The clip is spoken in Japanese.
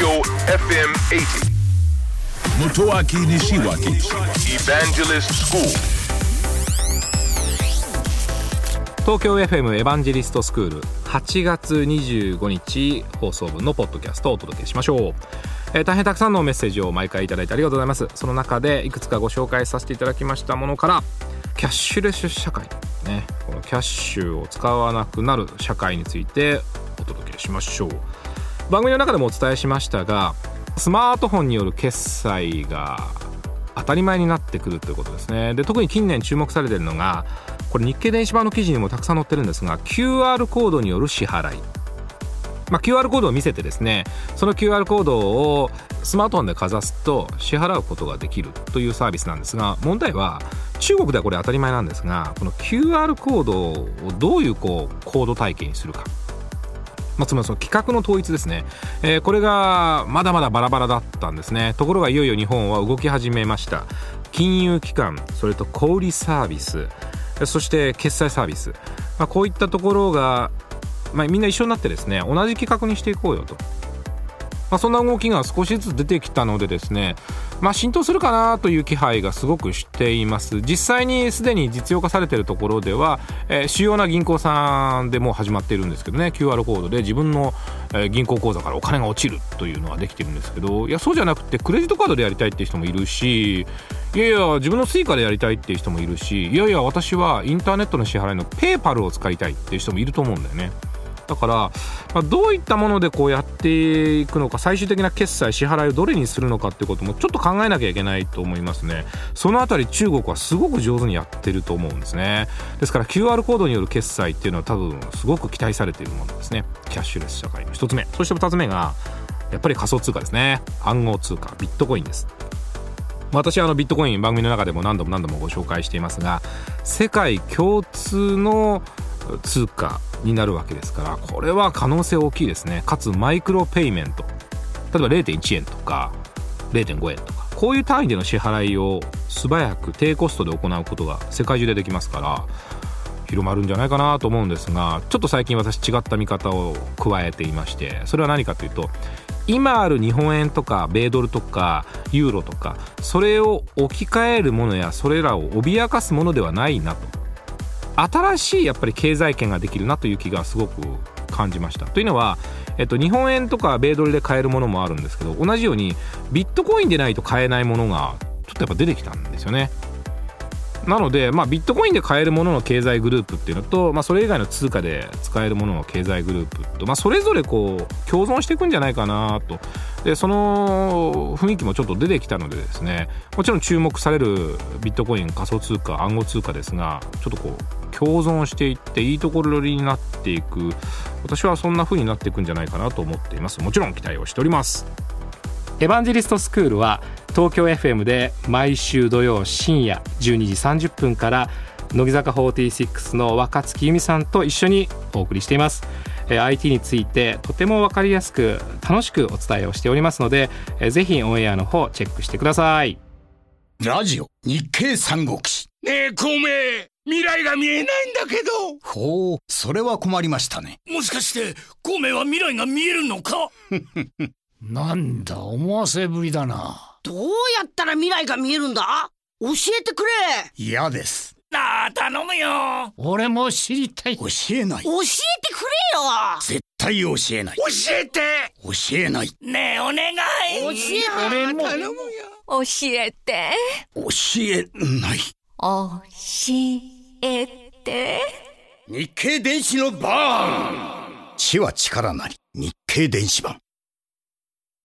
Tokyo FM 80. Motoaki Nishiwaki Evangelist School. 東京 FM エヴァンジェリストスクール8月25日放送分のポッドキャストをお届けしましょう、えー大変たくさんのメッセージを毎回いただいてありがとうございます。その中でいくつかご紹介させていただきましたものからキャッシュレス社会。ね。このキャッシュを使わなくなる社会についてお届けしましょう番組の中でもお伝えしましたがスマートフォンによる決済が当たり前になってくるということですね。で特に近年注目されているのがこれ日経電子版の記事にもたくさん載ってるんですが QR コードによる支払い。まあ、QR コードを見せてですねその QR コードをスマートフォンでかざすと支払うことができるというサービスなんですが問題は中国ではこれ当たり前なんですがこの QR コードをどういうこうコード体系にするか。まあ、つまりその規格の統一ですね、えーこれがまだまだバラバラだったんですね。ところがいよいよ日本は動き始めました。金融機関それと小売サービスそして決済サービス、まあ、こういったところが、まあ、みんな一緒になってですね同じ規格にしていこうよと。まあ、そんな動きが少しずつ出てきたのでですね、まあ、浸透するかなという気配がすごくしています実際にすでに実用化されているところでは、えー主要な銀行さんでも始まっているんですけどね QR コードで自分の、え銀行口座からお金が落ちるというのはできてるんですけどいやそうじゃなくてクレジットカードでやりたいっていう人もいるしいやいや自分の Suica でやりたいっていう人もいるしいやいや私はインターネットの支払いのペーパルを使いたいっていう人もいると思うんだよね。だから、まあ、どういったものでこうやっていくのか最終的な決済支払いをどれにするのかってこともちょっと考えなきゃいけないと思いますね。そのあたり中国はすごく上手にやってると思うんですね。ですから QR コードによる決済っていうのは多分すごく期待されているものですね。キャッシュレス社会の一つ目。そして二つ目がやっぱり仮想通貨ですね。暗号通貨ビットコインです。私はあのビットコイン番組の中でも何度も何度もご紹介していますが世界共通の通貨になるわけですからこれは可能性大きいですね。かつマイクロペイメント。例えば0.1円とか0.5円とか。こういう単位での支払いを素早く低コストで行うことが世界中でできますから広まるんじゃないかなと思うんですがちょっと最近私違った見方を加えていましてそれは何かというと今ある日本円とか米ドルとかユーロとかそれを置き換えるものやそれらを脅かすものではないなと。新しいやっぱり経済圏ができるなという気がすごく感じました。というのは、えっと、日本円とか米ドルで買えるものもあるんですけど同じようにビットコインでないと買えないものがちょっとやっぱ出てきたんですよね。なので、まあ、ビットコインで買えるものの経済グループっていうのと、まあ、それ以外の通貨で使えるものの経済グループと、まあ、それぞれこう共存していくんじゃないかなとでその雰囲気もちょっと出てきたのでですねもちろん注目されるビットコイン仮想通貨暗号通貨ですがちょっとこう共存していっていいところになっていく私はそんな風になっていくんじゃないかなと思っています。もちろん期待をしております。エヴァンジェリストスクールは東京 FM で毎週土曜深夜12時30分から乃木坂46の若月由美さんと一緒にお送りしています。IT についてとても分かりやすく楽しくお伝えをしておりますのでえーぜひオンエアの方チェックしてください。ラジオ日経三国志。ねえ、孔明、未来が見えないんだけど。ほうそれは困りましたね。もしかして、孔明は未来が見えるのか？なんだ思わせぶりだな。どうやったら未来が見えるんだ？教えてくれ。嫌です。なあ、頼むよ。俺も知りたい。教えない教えてよ絶対教えない教えて。教えないねえ、お願い。教え俺も頼むよ。教えて。教えない教えて。日経電子のバーン知は力なり日経電子版